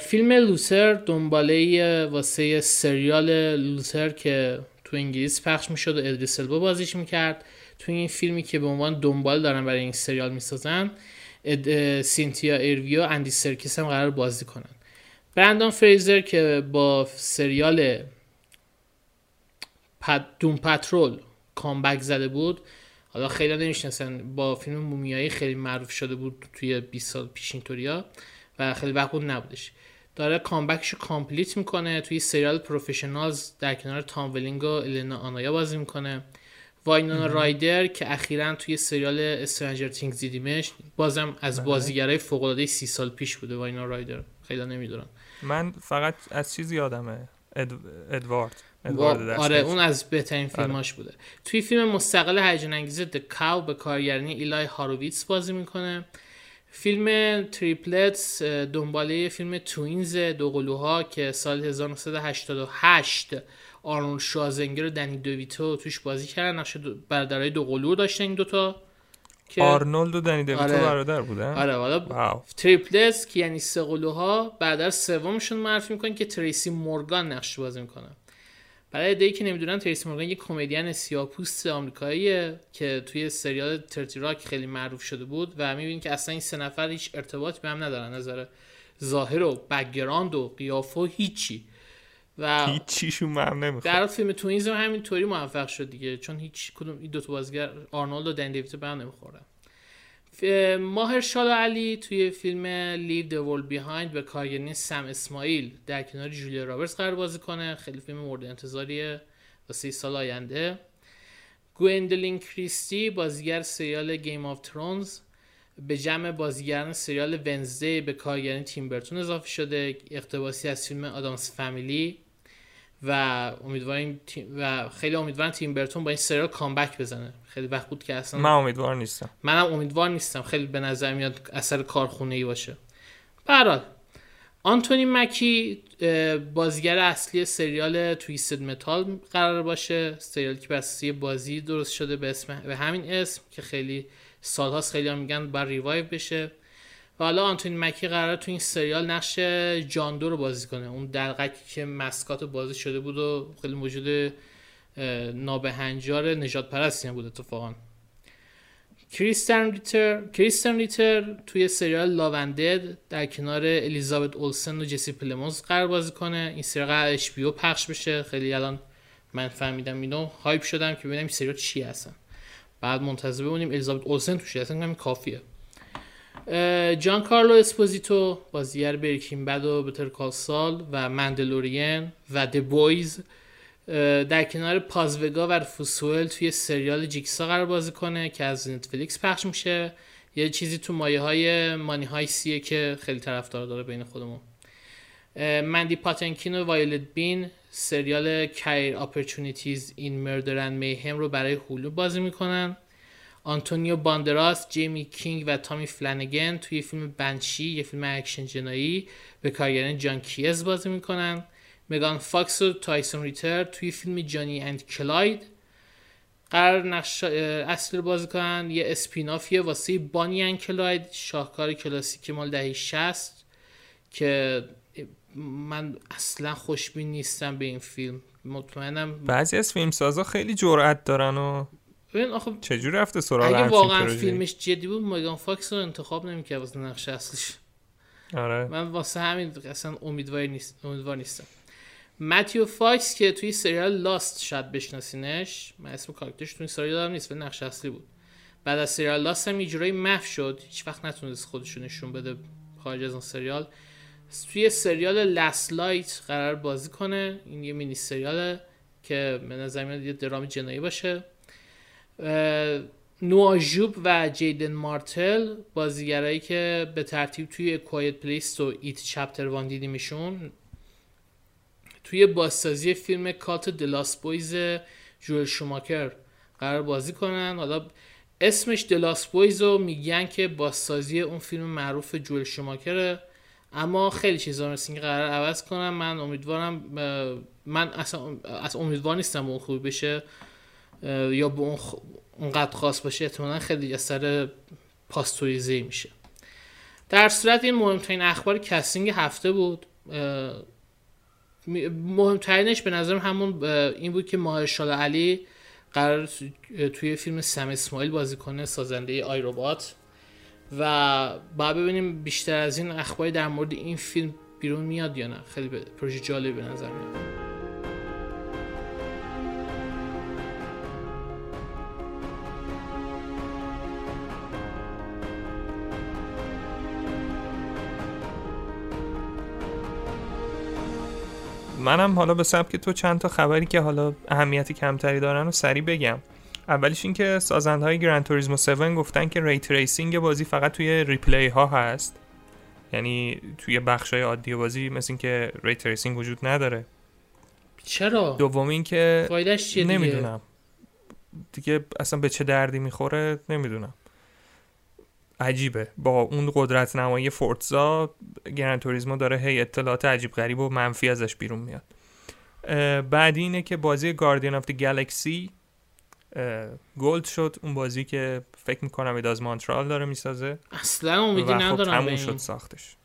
فیلم Luther دنباله واسه سریال Luther که تو انگلیس پخش می‌شد و ادریس البا بازیش می‌کرد. تو این فیلمی که به عنوان دنبال دارن برای این سریال می‌سازن سینتیا اریوو و اندی سرکیس هم قرار بازی کنن. برندان فریزر که با سریال Doom Patrol comeback زده بود حالا خیلی نمی‌شناسن با فیلم مومیایی خیلی معروف شده بود توی 20 سال پیش اینطوریا و خیلی وقت بود نبودش. داره comeback شو complete می‌کنه توی سریال Professionals در کنار تام ولینگ و الینا آنایا بازی می‌کنه. واینونا رایدر که اخیرا توی سریال Stranger Things دیدیمش بازم از بازیگرای فوق العاده سی سال پیش بوده واینونا رایدر. خیلی نمی‌دونم. من فقط از چیزی یادمه. اد... ادوارد. وا- ادوارد آره. اون از بهترین فیلماش بوده. توی فیلم مستقل هیجان انگیز The Cow به کارگردانی ایلای هاروویتس بازی می‌کنه. فیلم Triplets دنباله فیلم Twins دوقلوها که سال 1988 آرنولد شوازنگر و دنی دویتو توش بازی کردن. نقش دو- برادرای دوقلو رو داشتن این دوتا. که آرنولد و دنی دویتو آره. برادر بودن آره حالا wow. Triplets که یعنی سه قلوها بعد سومشون معرفی می‌کنن که تریسی مورگان نقش بازی می‌کنه. برای عده‌ای که نمی‌دونن تریسی مورگان یه کمدین سیاه‌پوست آمریکاییه که توی سریال Thirty Rock خیلی معروف شده بود و می‌بینید که اصلا این سه نفر هیچ ارتباطی به هم ندارن. نظر ظاهر و background و قیافه و هیچی. و هیچ چیشون هم نمی‌خواد در فیلم Twins هم همینطوری موفق شد دیگه چون هیچ کدوم این دو تا بازیگر آرنولد و دنی دویتو به هم نمی‌خورن ف- ماهرشالا علی توی فیلم Leave the World Behind به کارگردانی سم اسماعیل در کنار جولیا رابرتس قرار بازی کنه. خیلی فیلم مورد انتظاریه. واسه سال آینده. گوندلین کریستی بازیگر سریال Game of Thrones به جمع بازیگران سریال Wednesday به کارگردانی تیم برتون اضافه شده. اقتباسی از فیلم Addams Family و امیدواریم تیم- و خیلی امیدوارم تیم برتون با این سریال comeback بزنه. خیلی وقت بود که اصلا من امیدوار نیستم. منم امیدوار نیستم. خیلی به نظر میاد اثر کارخونه ای باشه. به آنتونی مکی بازیگر اصلی سریال Twisted Metal قرار باشه. سریالی که بس یه بازی درست شده به اسم به همین اسم که خیلی سالهاست خیلی هم میگن بر revive بشه. و حالا آنتونی مکی قرار تو این سریال نقش John Doe رو بازی کنه. اون دلقکی که mascot بازی شده بود و خیلی موجود نابهنجار نژادپرستی هم بود اتفاقا. کریستن ریتر کریستن ریتر توی سریال Love and Death در کنار الیزابت اولسن و جسی پلمونز قرار بازی کنه. این سریال قرار HBO پخش بشه. خیلی الان من فهمیدم اینو. hype شدم که ببینم این سریال چی هستن. بعد منتظر بمونیم الیزابت اولسن توش هستن. کافیه. جان کارلو اسپوزیتو بازیگر Breaking Bad و Better Call Saul و Mandalorian و The Boys در کنار پاز وگا و روفوس سوئل توی سریال Jigsaw قرار بازی کنه که از Netflix پخش میشه. یه چیزی تو مایه های Money Heist ه که خیلی طرفدار داره بین خودمون. مندی پاتنکین و وایلت بین سریال Career Opportunities in Murder and Mayhem رو برای Hulu بازی می‌کنن. آنتونیو باندراس، جیمی کینگ و تامی فلنگن توی فیلم Banshee یه فیلم اکشن جنایی به کارگردانی جان کیز بازی می‌کنن. مگان فاکس و تایسون ریتر توی فیلم Johnny and Clyde قرار نقش اصلی رو بازی کنن. یه spin-off یه واسه Bonnie and Clyde شاهکار کلاسیک مال دهه 60 که من اصلا خوشبین نیستم به این فیلم. مطمئنم بعضی از فیلمسازا خیلی جرأت دارن و ببین آخه چجوری رفته سراغ اگه واقعا؟ فیلمش جدی بود مگان فاکس رو انتخاب نمی‌کرد واسه نقش اصلیش. آره. من واسه همین اصلا امیدوار نیست امیدوار نیستم. متیو فاکس که توی سریال Lost شاید بشناسینش من اسم کاراکترش توی سریال یادم نیست ولی نقش اصلی بود. بعد از سریال Lost هم یه جورایی محو شد هیچ وقت نتونست خودش نشون بده خارج از اون سریال. توی سریال Last Light قرار بازی کنه این یه مینی سریاله که به نظر میاد یه درام جنایی باشه. نوا جوپ و جیدن مارتل بازیگرایی که به ترتیب توی Quiet Place و It Chapter One دیدیمشون. توی بازسازی فیلم cult The Lost Boys جوئل شوماکر قرار بازی کنن. حالا اسمش The Lost Boys رو میگن که بازسازی اون فیلم معروف جوئل شوماکره. اما خیلی چیزا مثل اینکه قرار عوض کنم. من امیدوارم من اصلا اصلا امیدوار نیستم اون خوبی بشه. یا به اون خ... اونقدر خاص باشه احتمالا خیلی اثر پاستوریزه میشه. در صورت این مهمترین اخبار casting هفته بود. مهمترینش به نظرم همون این بود که ماهرشالا علی قرار تو- توی فیلم سم اسماعیل بازی کنه سازنده آی ربات و بعد ببینیم بیشتر از این اخباری در مورد این فیلم بیرون میاد یا نه. خیلی پروژه جالبی به نظر میاد. منم حالا به سبک تو چند تا خبری که حالا اهمیتی کمتری دارن و سریع بگم. اولیش این که سازنده‌های Gran Turismo 7 گفتن که ray tracing بازی فقط توی replay ها هست. یعنی توی بخش های عادی بازی مثل اینکه ray tracing وجود نداره. چرا؟ دوم این که فایدهش چیه دیگه؟ نمی‌دونم. دیگه اصلا به چه دردی می‌خوره نمی‌دونم. عجیبه. با اون قدرت نمایی Forza Gran Turismo داره هی اطلاعات عجیب غریب و منفی ازش بیرون میاد. اه، بعدی اینه که بازی Guardians of the Galaxy gold شد. اون بازی که فکر می‌کنم Eidos Montreal داره می‌سازه. اصلا امیدی خب ندارم تموم شد ساختش.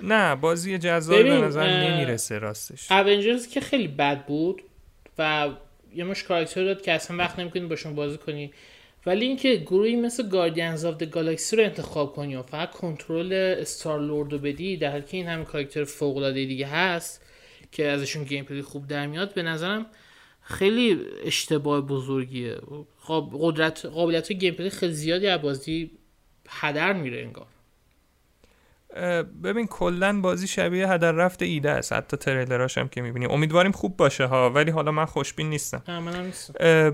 نه بازی جذابی به نظر نمی‌رسه راستش. Avengers که خیلی بد بود و یه مشت کاراکتر داد که اصلا وقت نمی‌کنی باشون بازی کنی. ولی اینکه گروهی مثل Guardians of the Galaxy رو انتخاب کنی و فقط کنترل Star-Lord رو بدی در حالی که این همه کاراکتر فوق العاده دیگه هست که ازشون gameplay خوب در میاد به نظرم خیلی اشتباه بزرگیه. قاب- قدرت قابلیت gameplay خیلی زیادی از بازی هدر میره انگار. ببین کلا بازی شبیه هدر رفت ایده است. حتی تریلراش هم که می‌بینی. امیدواریم خوب باشه ها ولی حالا من خوشبین نیستم. اه،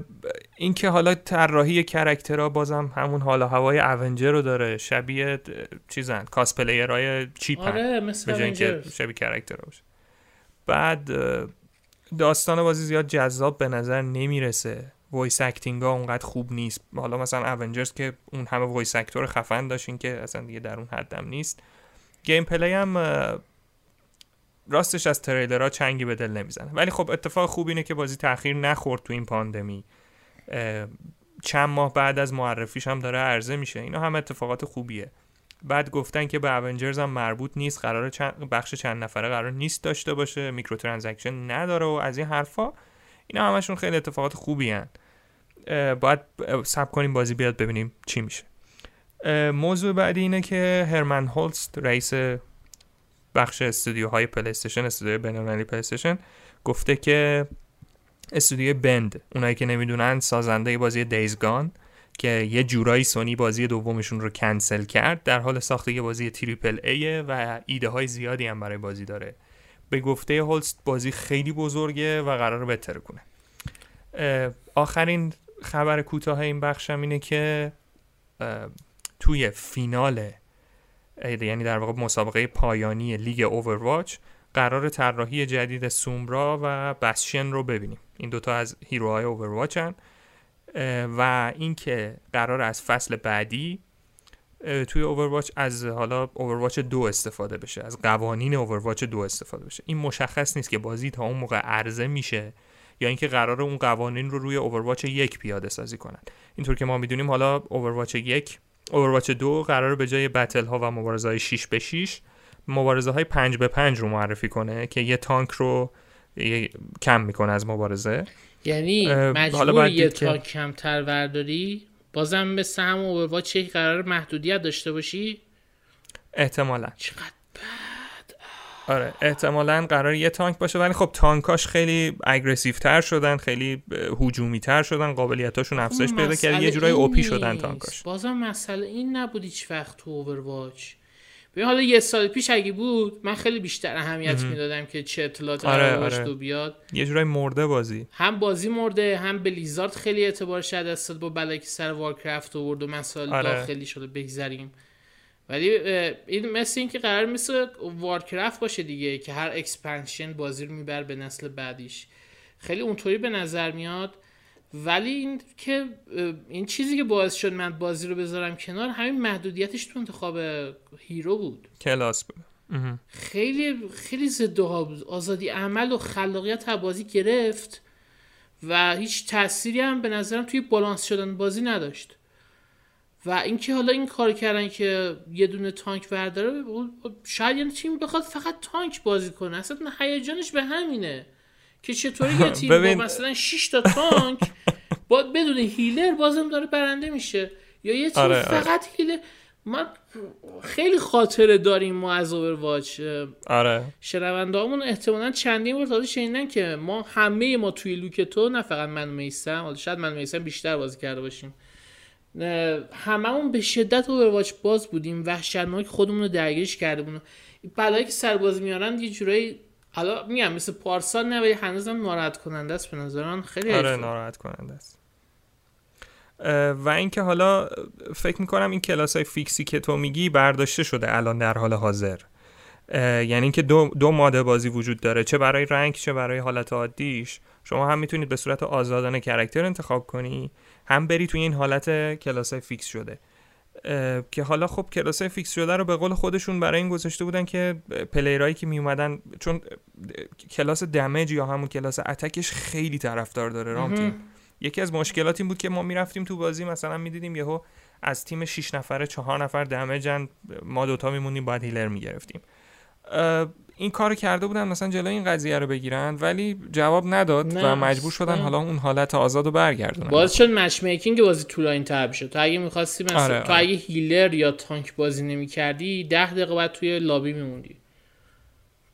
اینکه حالا طراحی character ها بازم همون حالا هوای Avengers رو داره شبیه چیزن cosplayer های cheap ن. آره مثل اینکه شبیه character باشه. بعد داستان بازی زیاد جذاب به نظر نمی‌رسه. voice acting ها اونقدر خوب نیست. حالا مثلا Avengers که اون همه voice actor خفن داشتین که اصلا دیگه در اون حدم نیست. gameplay هم راستش از تریلرها چنگی به دل نمی‌زنه. ولی خب اتفاق خوب اینه که بازی تاخیر نخورد تو این پاندمی. چند ماه بعد از معرفیش هم داره عرضه میشه. اینا هم اتفاقات خوبیه. بعد گفتن که به Avengers هم مربوط نیست. قرار چند بخش چند نفره قرار نیست داشته باشه. microtransaction نداره و از این حرفا. اینا همشون خیلی اتفاقات خوبی هن. باید صبر کنیم بازی بیاد ببینیم چی میشه. موضوع بعدی اینه که هرمن هولست رئیس بخش استودیوهای پلی استیشن استودیوی بین‌المللی پلی استیشن گفته که استودیوی بند اونایی که نمی‌دونن سازنده بازی دیزگان که یه جورایی سونی بازی دومشون رو کنسل کرد در حال ساخت یه بازی تریپل ایه و ایده های زیادی هم برای بازی داره. به گفته هولست بازی خیلی بزرگه و قرار بهتر کنه. آخرین خبر کوتاه این بخشم اینه که توی فینال یعنی در واقع مسابقه پایانی لیگ اوورواچ قرار طراحی جدید سومرا و بسشن رو ببینیم. این دوتا از هیروهای اوورواچن و اینکه قرار از فصل بعدی توی اوورواچ از حالا اوورواچ دو استفاده بشه از قوانین اوورواچ دو استفاده بشه. این مشخص نیست که بازی تا اون موقع عرضه میشه یا اینکه قرار اون قوانین رو روی اوورواچ یک پیاده سازی کنن. اینطور که ما می‌دونیم حالا اوورواچ یک اوورواچ دو قرار به جای بتل ها و مبارزه های 6 به 6 مبارزه های 5 به 5 رو معرفی کنه که یه تانک رو یه- کم می‌کنه از مبارزه. یعنی مجبور یه دید که- تانک کمتر ورداری بازم مثل همون اوورواچ قرار محدودیت داشته باشی؟ احتمالا. چقدر آره احتمالا قرار یه تانک باشه ولی خب تانکاش خیلی اگریسیو تر شدن خیلی هجومی تر شدن قابلیتاشون افزایش پیدا کرد یه جورای اوپی شدن. تانکاش بازم مسئله این نبود هیچ وقت تو Overwatch ببین حالا یه سال پیش اگه بود من خیلی بیشتر اهمیت می‌دادم که چه اطلاعات آره، آره. تو بیاد یه جورای مرده بازی هم بازی مرده هم Blizzard خیلی اعتبارش از دست داد با بلایی که سر Warcraft آورد و مسائل آره. داخلی شده بگذریم ولی این مثل این که قرار مثل Warcraft باشه دیگه که هر expansion بازی رو می‌بره به نسل بعدیش. خیلی اونطوری به نظر میاد. ولی این که این چیزی که باعث شد من بازی رو بذارم کنار همین محدودیتش تو انتخاب هیرو بود. کلاس بود. خیلی خیلی ضدها بود آزادی عمل و خلاقیت از بازی گرفت و هیچ تأثیری هم به نظرم توی بالانس شدن بازی نداشت. و اینکه حالا این کار کردن که یه دونه تانک ورداره شاید یه تیم بخواد فقط تانک بازی کنه. اصلا هیجانش به همینه که چطوری یه تیم ببین- با مثلا 6 تا تانک با بدون هیلر بازم داره برنده میشه. یا یه تیم آره، آره. فقط هیلر. من خیلی خاطره داریم ما از اوورواچ آره. شنوندهامون احتمالا چندین بار تازه شنیدن که ما همه ما توی لوک تو نه فقط من میسم حالا شاید من میسم بیشتر بازی کرده باشیم. هممون به شدت اوورواچ باز بودیم وحشتناک خودمون رو درگیرش کرده بودیم. بلایی که سر بازی میارن یه جورایی حالا میگم مثل پارسال نه ولی هنوزم ناراحت کننده است به نظر من خیلی آره. ناراحت کننده است. و اینکه حالا فکر می‌کنم این کلاس های fix ی که تو میگی برداشته شده الان در حال حاضر. یعنی اینکه دو, دو mode بازی وجود داره چه برای rank چه برای حالت عادیش. شما هم می‌تونید به صورت آزادانه character انتخاب کنی. هم بری توی این حالت کلاس fix شده. که حالا خب کلاس fix شده رو به قول خودشون برای این گذاشته بودن که player ایی که می اومدن چون کلاس damage یا همون کلاس attack ش خیلی طرفدار داره رامتین مهم. یکی از مشکلات این بود که ما می‌رفتیم تو بازی مثلا می‌دیدیم یهو از تیم 6 نفره چهار نفر damage ن ما دوتا میمونیم باید healer می‌گرفتیم. این کارو کرده بودن مثلا جلوی این قضیه رو بگیرن ولی جواب نداد نه، و مجبور شدن اصلا. حالا اون حالت آزاد رو برگردونن. باز شد matchmaking بازی طولانی تر شد تو اگه می‌خواستی مثلا آره، تو آره. اگه healer یا tank بازی نمی‌کردی ده دقیقه بعد توی لابی میموندی.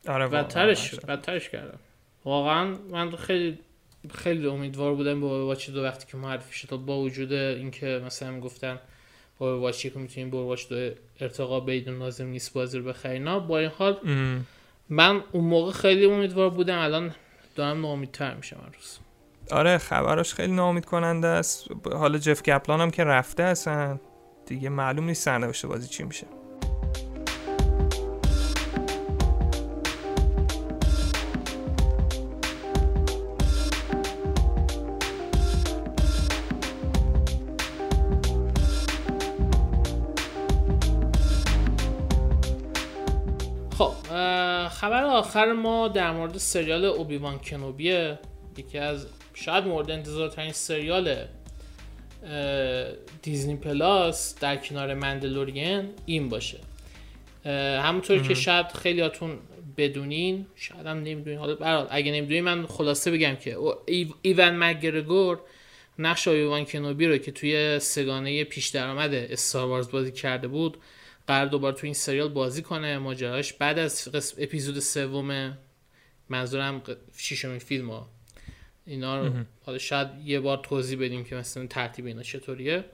آره بدترش بدترش کردم واقعا من خیلی خیلی امیدوار بودم با واچ دو وقتی که معرفی شد. تا با وجود اینکه مثلا می‌گفتن با واچ که می‌تونیم با واچ دو ارتقا بدون لازم نیست بازی رو بخری نه با این حال ام. من اون موقع خیلی امیدوار بودم الان دارم ناامیدتر میشم هر روز. آره خبراش خیلی ناامید کننده است. حالا جف کپلان هم که رفته اصلا. دیگه معلوم نیست سرنوشت بازی چی میشه. خبر آخر ما در مورد سریال اوبیوان کنوبیه یکی از شاید مورد انتظار ترین سریال دیزنی پلاس در کنار مندلورین این باشه. همونطور که شاید خیلیاتون بدونین شاید هم نمی‌دونین. حالا برحال اگه نمی‌دونین من خلاصه بگم که ایو- ایون مگرگور نقش اوبیوان کنوبی رو که توی سگانه پیش درآمد استار وارز بازی کرده بود قرار دوباره تو این سریال بازی کنه ماجراش. بعد از قسم اپیزود سوم منظورم ششمین فیلم ها. اینا رو حالا شاید یه بار توضیح بدیم که مثلا ترتیب اینا چطوریه.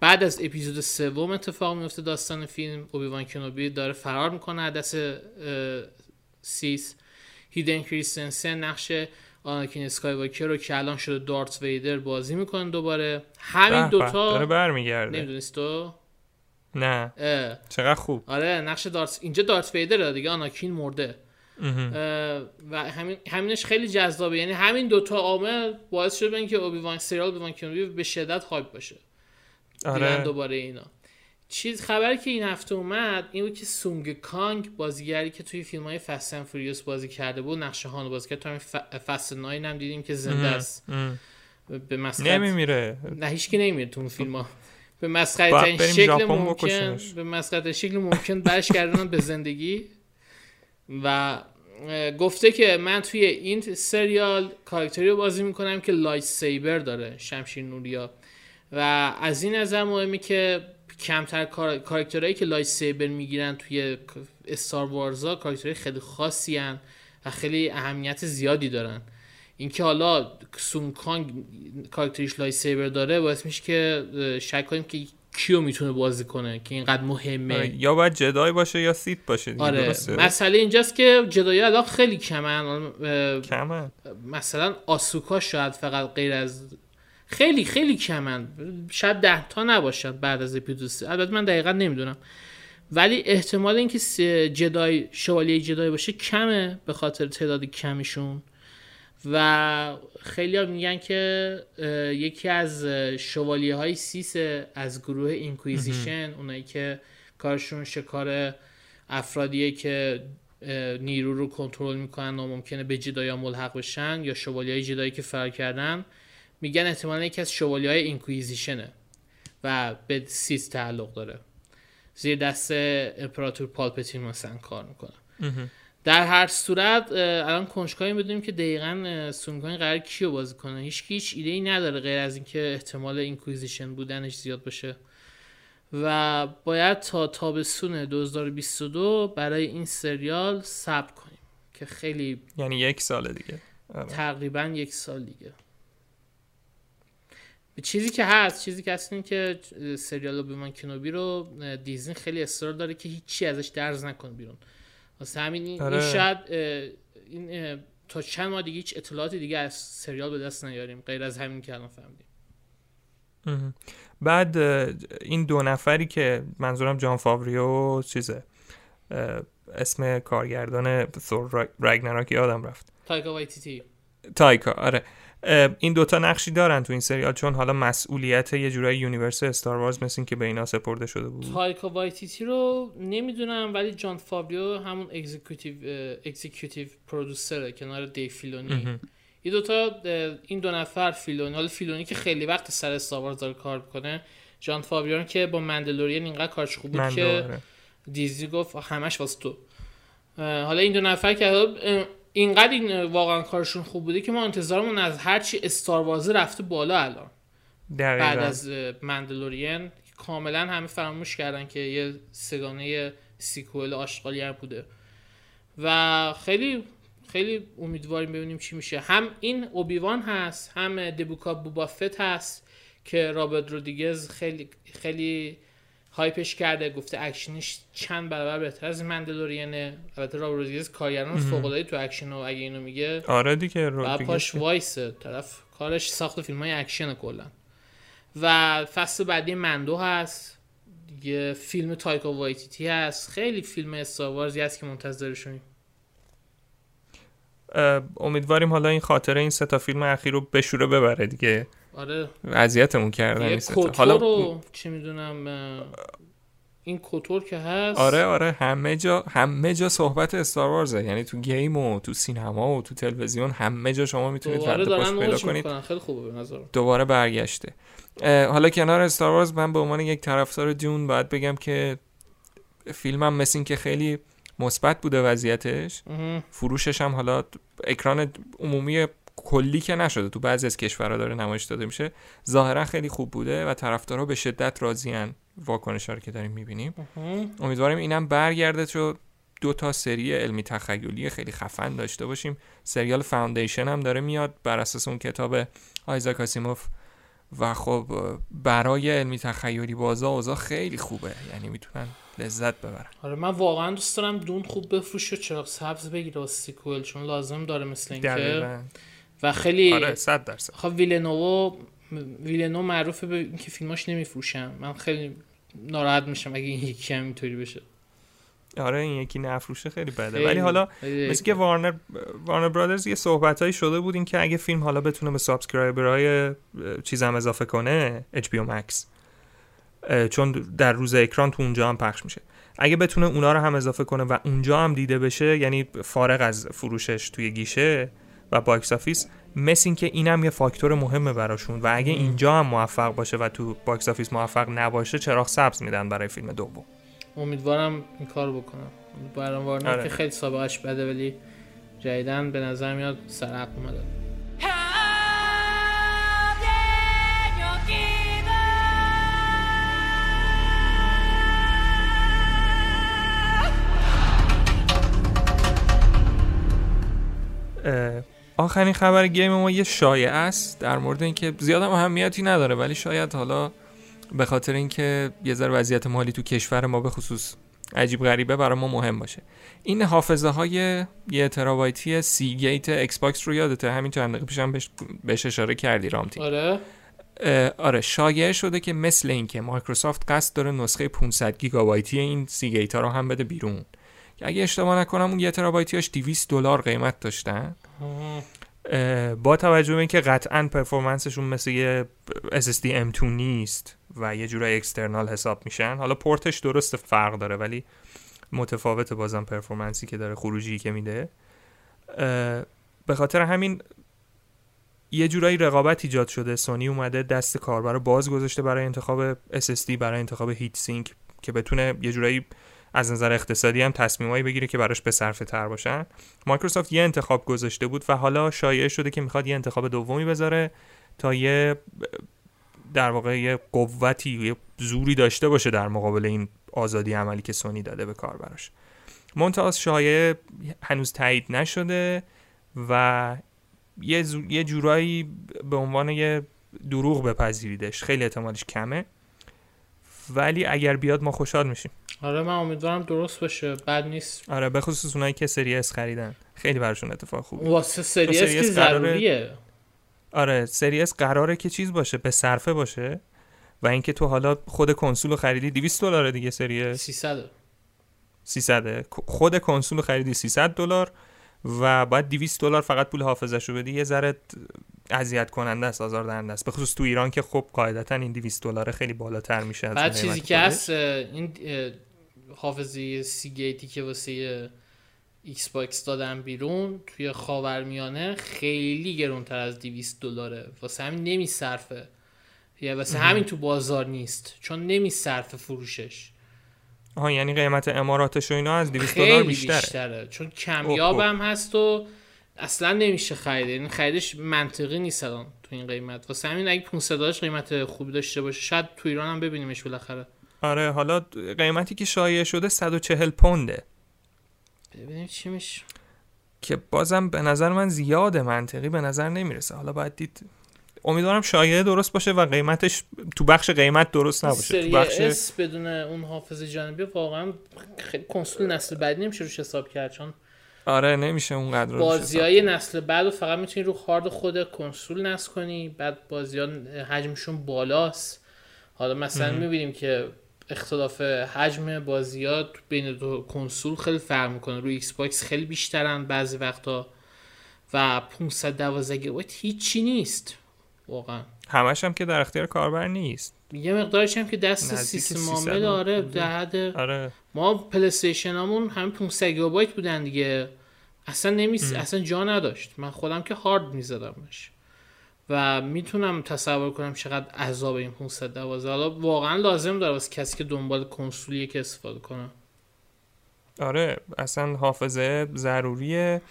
بعد از اپیزود سوم اتفاق میفته داستان فیلم اوبیوان کنوبی داره فرار می‌کنه اه، سیس. هیدن کریستنسن نقش آناکین اسکایواکر رو که الان شده دارت ویدر بازی می‌کنه دوباره. همین به، داره دوتا برمیگرده. نمی‌دونست تو؟ نه. اه. چقدر خوب. آره نقش دارت اینجا دارت ویدر دیگه آناکین مرده. و همین همینش خیلی جذابه. یعنی همین دوتا عامل باعث شده اینکه اوبیوان سریال اوبیوان کنوبی به شدت هایپ باشه. آره. دوباره اینا. چیز خبری که این هفته اومد این بود که سونگ کانگ بازیگری که توی فیلم های فست فوریوس بازی کرده بود نقشه هانو بازی کرد. تا فست ناین هم دیدیم که زنده است. به مسخره. نمیمیره. نه هیچ کی نمیره تو اون فیلم ها به مسخره ترین شکل ممکن. به مسخره شکل ممکن برش گردونن به زندگی. و گفته که من توی این سریال کاراکتری رو بازی می‌کنم که lightsaber داره شمشیر نوریا. و از این نظر مهمه که کمتر کاراکترهایی که lightsaber می‌گیرن توی Star Wars ا کاراکترهای خیلی خاصی هن و خیلی اهمیت زیادی دارن. اینکه حالا سونگ کانگ کاراکتریش lightsaber داره باعث میشه که شک کنیم که کیو می‌تونه بازی کنه که اینقدر مهمه. آره، یا باید Jedi باشه یا Sith باشه آره مسئله اینجاست که Jedi الان خیلی کمن. کمن؟ مثلا آسوکا شاید فقط غیر از خیلی خیلی کمن. شاید ده تا نباشد بعد از اپیزود البته من دقیقا نمی‌دونم. ولی احتمال اینکه جدای شوالیه جدای باشه کمه به خاطر تعداد کمیشون. و خیلی ها میگن که یکی از شوالیه های سیث از گروه اینکویزیشن اونایی که کارشون شکار افرادیه که نیرو رو کنترل می‌کنن و ممکنه به جدایا ملحق بشن یا شوالیه های جدایی که فرار کردن میگن احتمالا یکی از شوالیه های اینکویزیشنه و به سیث تعلق داره. زیر دست امپراتور پالپتین مثلا کار می‌کنه. در هر صورت الان کنش کایی می‌دونیم که دقیقا سونگان قرار کیو بازی کنه. هیچ هیچ ایده ای نداره غیر از اینکه احتمال اینکویزیشن بودنش زیاد باشه. و باید تا تابستون 2022 برای این سریال صبر کنیم که خیلی یعنی یک سال دیگه. آره. تقریبا یک سال دیگه. چیزی که هست چیزی که هست این که سریال بیمان کنوبی رو دیزنی خیلی اصرار داره که هیچی ازش درز نکنه بیرون. واسه همین این, آره. شاید این تا چند ماه دیگه هیچ اطلاعاتی دیگه از سریال به دست نیاریم غیر از همین که الان فهمیدیم. بعد این دو نفری که منظورم جان فاوریو چیزه اسم کارگردان ثور رگنراک یادم رفت. تایکا وایتیتی. تایکا آره. این دوتا نقشی دارن تو این سریال چون حالا مسئولیت یه جورایی universe استار وارز مثل که به اینا سپرده شده بود. تایکا وایتیتی رو نمی‌دونم ولی جان فابریو همون executive executive producer ـه کنار دی فیلونی. این دوتا این دو نفر فیلونی حالا فیلونی که خیلی وقت سر استار وارز داره کار می‌کنه جان فابریو که با مندلورین اینقدر کارش خوب بود که. دیزی گفت همش واسه تو. حالا این دو نفر که اینقدر این واقعا کارشون خوب بوده که ما انتظارمون از هرچی استاروازه رفته بالا الان. دقیقا. بعد از مندلورین کاملا همه فراموش کردن که یه سگانه سیکوئل آشغالی هم بوده. و خیلی خیلی امیدواریم ببینیم چی میشه. هم این اوبیوان هست هم دبوکا بوبافت هست که رابرت رودیگز خیلی خیلی hype ش کرده گفته اکشنش چند برابر بهتر از مندلورینه. البته رابرت کارگردان فوق العاده تو اکشن و اگه اینو میگه آره دیگه پاش وایسه. طرف کارش ساخت فیلم های اکشن کلا. و فصل بعدی مندو هست. یه فیلم تایکا وایتیتی هست. خیلی فیلم استاروارزی هست که منتظرشونیم امیدواریم حالا این خاطره این سه تا فیلم اخیر رو بشوره ببره دیگه. آره. اذیتمون کردن حالا رو چه می‌دونم این کوتور که هست. آره آره همه جا همه جا صحبت استار وارزه یعنی تو گیم و تو سینما و تو تلویزیون همه جا شما می‌تونید رد پیدا کنید. خیلی خوبه به دوباره برگشته. حالا کنار استار وارز من به عنوان یک طرفدار جون باید بگم که فیلمم مثل این که خیلی مثبت بوده وضعیتش. فروشش هم حالا اکران عمومی کلی که نشده. تو بعضی از کشورها داره نمایش داده میشه. ظاهرا خیلی خوب بوده و طرفدارا به شدت راضیان واکنشا رو که داریم می‌بینیم. امیدواریم اینم برگرده تو دو تا سری علمی تخیلی خیلی خفن داشته باشیم. سریال فاوندیشن هم داره میاد بر اساس اون کتاب آیزا کاسیموف و خب برای علمی تخیلی بازا اوضاع خیلی خوبه. یعنی می‌تونن لذت ببرن. آره من واقعا دوست دارم دون خوب بفروشه چراغ سبز بگیره sequel چون لازم داره مثل اینکه و خیلی آره 100 درصد. خب ویلنوو ویلنو معروفه به اینکه فیلماش نمیفروشن. من خیلی ناراحت میشم اگه این یکی هم اینطوری بشه. آره این یکی نفروشه خیلی بده. ولی حالا مثل که وارنر وارنر برادرز یه صحبتایی شده بود این که اگه فیلم حالا بتونه به subscriber های چیز هم اضافه کنه HBO Max. چون در روز اکران تو اونجا هم پخش میشه. اگه بتونه اونا رو هم اضافه کنه و اونجا هم دیده بشه یعنی فارغ از فروشش توی گیشه و box office مثل این که اینم یه فاکتور مهمه براشون و اگه اینجا هم موفق باشه و تو box office موفق نباشه چراغ سبز میدن برای فیلم دوم. امیدوارم این کار بکنم. برادران وارنر آره. که خیلی سابقش بده ولی جدیدن به نظر میاد سر اومده. آخرین خبر game ما یه شایعه است در مورد اینکه زیاد هم اهمیتی نداره ولی شاید حالا به خاطر اینکه یه ذره وضعیت مالی تو کشور ما به خصوص عجیب غریبه برای ما مهم باشه. این حافظه های یه ترابایتی سی گیت ایکس باکس رو یادته؟ همین چند دقیقه پیشم بهش, بهش اشاره کردی رامتی. آره. آره شایعه شده که مثل اینکه مایکروسافت قصد داره نسخه 500 گیگابایتی این سی گیت ها رو هم بده بیرون. اگه اشتباه نکنم اون یه ترابایتیاش 200 دلار قیمت داشتن. با توجه به اینکه قطعا performance شون مثل یه SSD M2 نیست و یه جورای external حساب میشن. حالا پورتش درست فرق داره ولی متفاوت بازم performance ی که داره خروجی که میده. به خاطر همین یه جورایی رقابت ایجاد شده. سونی اومده دست کاربر باز گذاشته برای انتخاب SSD برای انتخاب heat sink که بتونه یه جورایی از نظر اقتصادی هم تصمیمایی بگیره که براش به صرفه تر باشن. مایکروسافت یه انتخاب گذاشته بود و حالا شایعه شده که می‌خواد یه انتخاب دومی بذاره تا یه در واقع یه قوتی یه زوری داشته باشه در مقابل این آزادی عملی که سونی داده به کاربراش منتها شایعه هنوز تایید نشده و یه, یه جورایی به عنوان یه دروغ بپذیریدش. خیلی احتمالش کمه. ولی اگر بیاد ما خوشحال میشیم. آره من امیدوارم درست باشه. بد نیست. آره به خصوص اونایی که سری اس خریدن. خیلی براشون اتفاق خوبه. واسه سری اس که ضروریه. آره سری اس قراره که چیز باشه به صرفه باشه و اینکه تو حالا خود کنسول رو خریدی 200 دلار دیگه سری اس 300 300 خود کنسول رو خریدی 300 دلار و بعد 200 دلار فقط پول حافظش رو بدی. یه ذره اذیت کننده است آزاردهنده است. به خصوص تو ایران که خب قاعدتا این 200 دلار خیلی بالاتر میشه بعد چیزی که هست این حافظه سی گیتی که واسه ایکس باکس دادن بیرون توی خاورمیانه خیلی گرونتر از 200 دلاره. واسه همین نمیصرفه یا واسه همین تو بازار نیست. چون نمیصرفه فروشش. آها یعنی قیمت اماراتش و اینا از 200 دلار بیشتره. بیشتره. چون کمیاب هم هست و اصلا نمیشه خرید یعنی خریدش منطقی نیست الان تو این قیمت. واسه همین اگه 500 دلارش قیمت خوبی داشته باشه شاید تو ایران هم ببینیمش بالاخره. آره حالا قیمتی که شایع شده 140 پونده. ببینیم چی میشه. که بازم به نظر من زیاده منطقی به نظر نمی‌رسه. حالا باید دید. امیدوارم شایعه درست باشه و قیمتش تو بخش قیمت درست نباشه. تو بخش اس بدون اون حافظه جانبی واقعا خیلی کنسول نسل بعدی نمیشه روش حساب کرد چون آره نمیشه اونقدر بازی های نسل بعد و فقط می‌تونی رو هارد خود کنسول نصب کنی بعد بازی ها حجمشون بالاست. حالا مثلا می‌بینیم که اختلاف حجم بازی ها بین دو کنسول خیلی فرق می‌کنه. روی ایکس باکس خیلی بیشترن بعضی وقتا و 512 گیگابایت هیچی نیست. واقعا. همش هم که در اختیار کاربر نیست. یه مقدارش هم که دست سیستم عامل آره در حد آره. ما پلی استیشن همون همین 500 گیگابایت بودن دیگه. اصلا نمیس اصلا جا نداشت. من خودم که هارد میزدمش. و می‌تونم تصور کنم چقدر عذاب این 512 حالا واقعا لازم داره واسه کسی که دنبال کنسولیه که استفاده کنه. آره اصلا حافظه ضروریه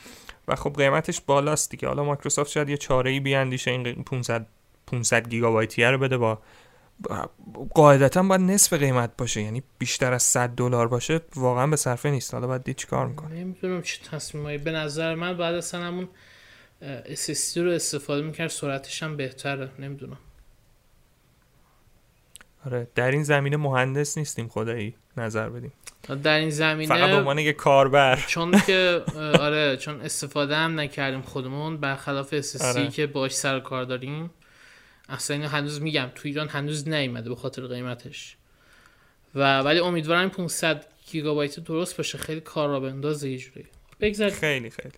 و خب قیمتش بالاست دیگه. حالا مایکروسافت شاید یه چاره ای بیاندیشه این 500 500 گیگابایتی رو بده با قاعدتا باید نصف قیمت باشه. یعنی بیشتر از 100 دلار باشه واقعا به صرفه نیست. حالا باید چیکار می‌کنه. نمی‌دونم چه تصمیمایی. به نظر من بعد اصلا همون SSD رو استفاده می‌کرد سرعتش هم بهتره نمی‌دونم. آره در این زمینه مهندس نیستیم خدایی نظر بدیم. در این زمینه فقط به عنوان یه کاربر. چون که آره چون استفاده هم نکردیم خودمون برخلاف SSD آره. که باش سر کار داریم. اصلا اینو هنوز میگم تو ایران هنوز نیومده به خاطر قیمتش. و ولی امیدوارم 500 گیگابایت درست باشه. خیلی کار را بندازه یه جوری. خیلی خیلی.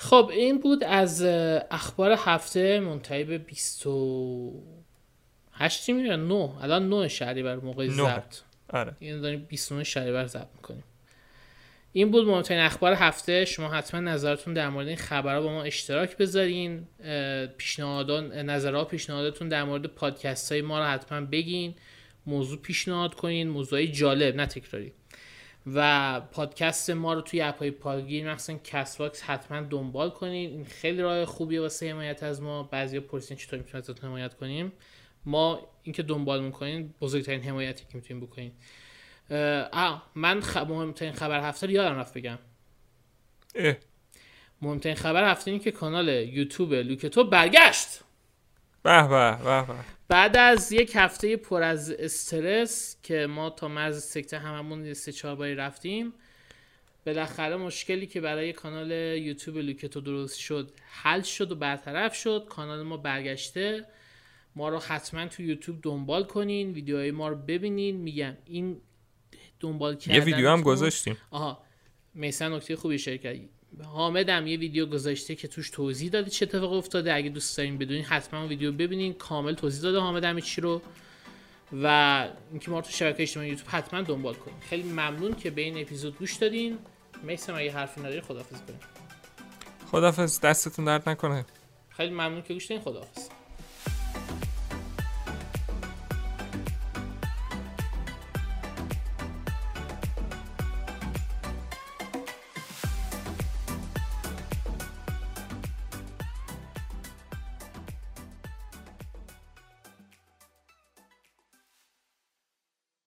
خب این بود از اخبار هفته منتهی به 28 یا 9 الان 9 شهریور موقع ضبط. آره. این داریم 29 شهریور ضبط می‌کنیم. این بود مهمترین اخبار هفته. شما حتما نظرتون در مورد این خبرها با ما اشتراک بذارین. پیشنهادات نظرها پیشنهاداتون در مورد پادکست های ما رو حتما بگین. موضوع پیشنهاد کنین. موضوعی جالب نه تکراری. و پادکست ما رو توی app ای پادگیر مثلا Castbox حتما دنبال کنید این خیلی راه خوبیه واسه حمایت از ما. بعضیا پرسین چطور می‌تونیم ازتون حمایت کنیم. ما اینکه دنبال می‌کنین بزرگترین حمایتی که می‌تونیم بکنین. اه من خ... مهمترین خبر هفته رو یادم رفت بگم. اه. مهمترین خبر هفته این که کانال یوتیوب لوکتو برگشت. به به به. بعد از یک هفته پر از استرس که ما تا مرز سکته هممون سه چهار باری رفتیم بالاخره مشکلی که برای کانال یوتیوب لوکتو درست شد حل شد و برطرف شد. کانال ما برگشته. ما رو حتما تو یوتیوب دنبال کنین ویدیوهای ما رو ببینین. میگم این دنبال کردن یه ویدیو هم گذاشتیم. آها. میسن نکته خوبی شرکت حامد هم یه ویدیو گذاشته که توش توضیح داده چه اتفاق افتاده. اگه دوست دارین بدونین حتما اون ویدیو ببینین. کامل توضیح داده حامد هم چی رو. و اینکه ما رو تو شبکه اجتماعی یوتیوب حتما دنبال کنین. خیلی ممنون که به این اپیزود گوش دادین. میسن اگه حرفی نداری؟ خدافظ کنیم خدافظ دستتون درد نکنه. خیلی ممنون که گوش دادین. خدافظ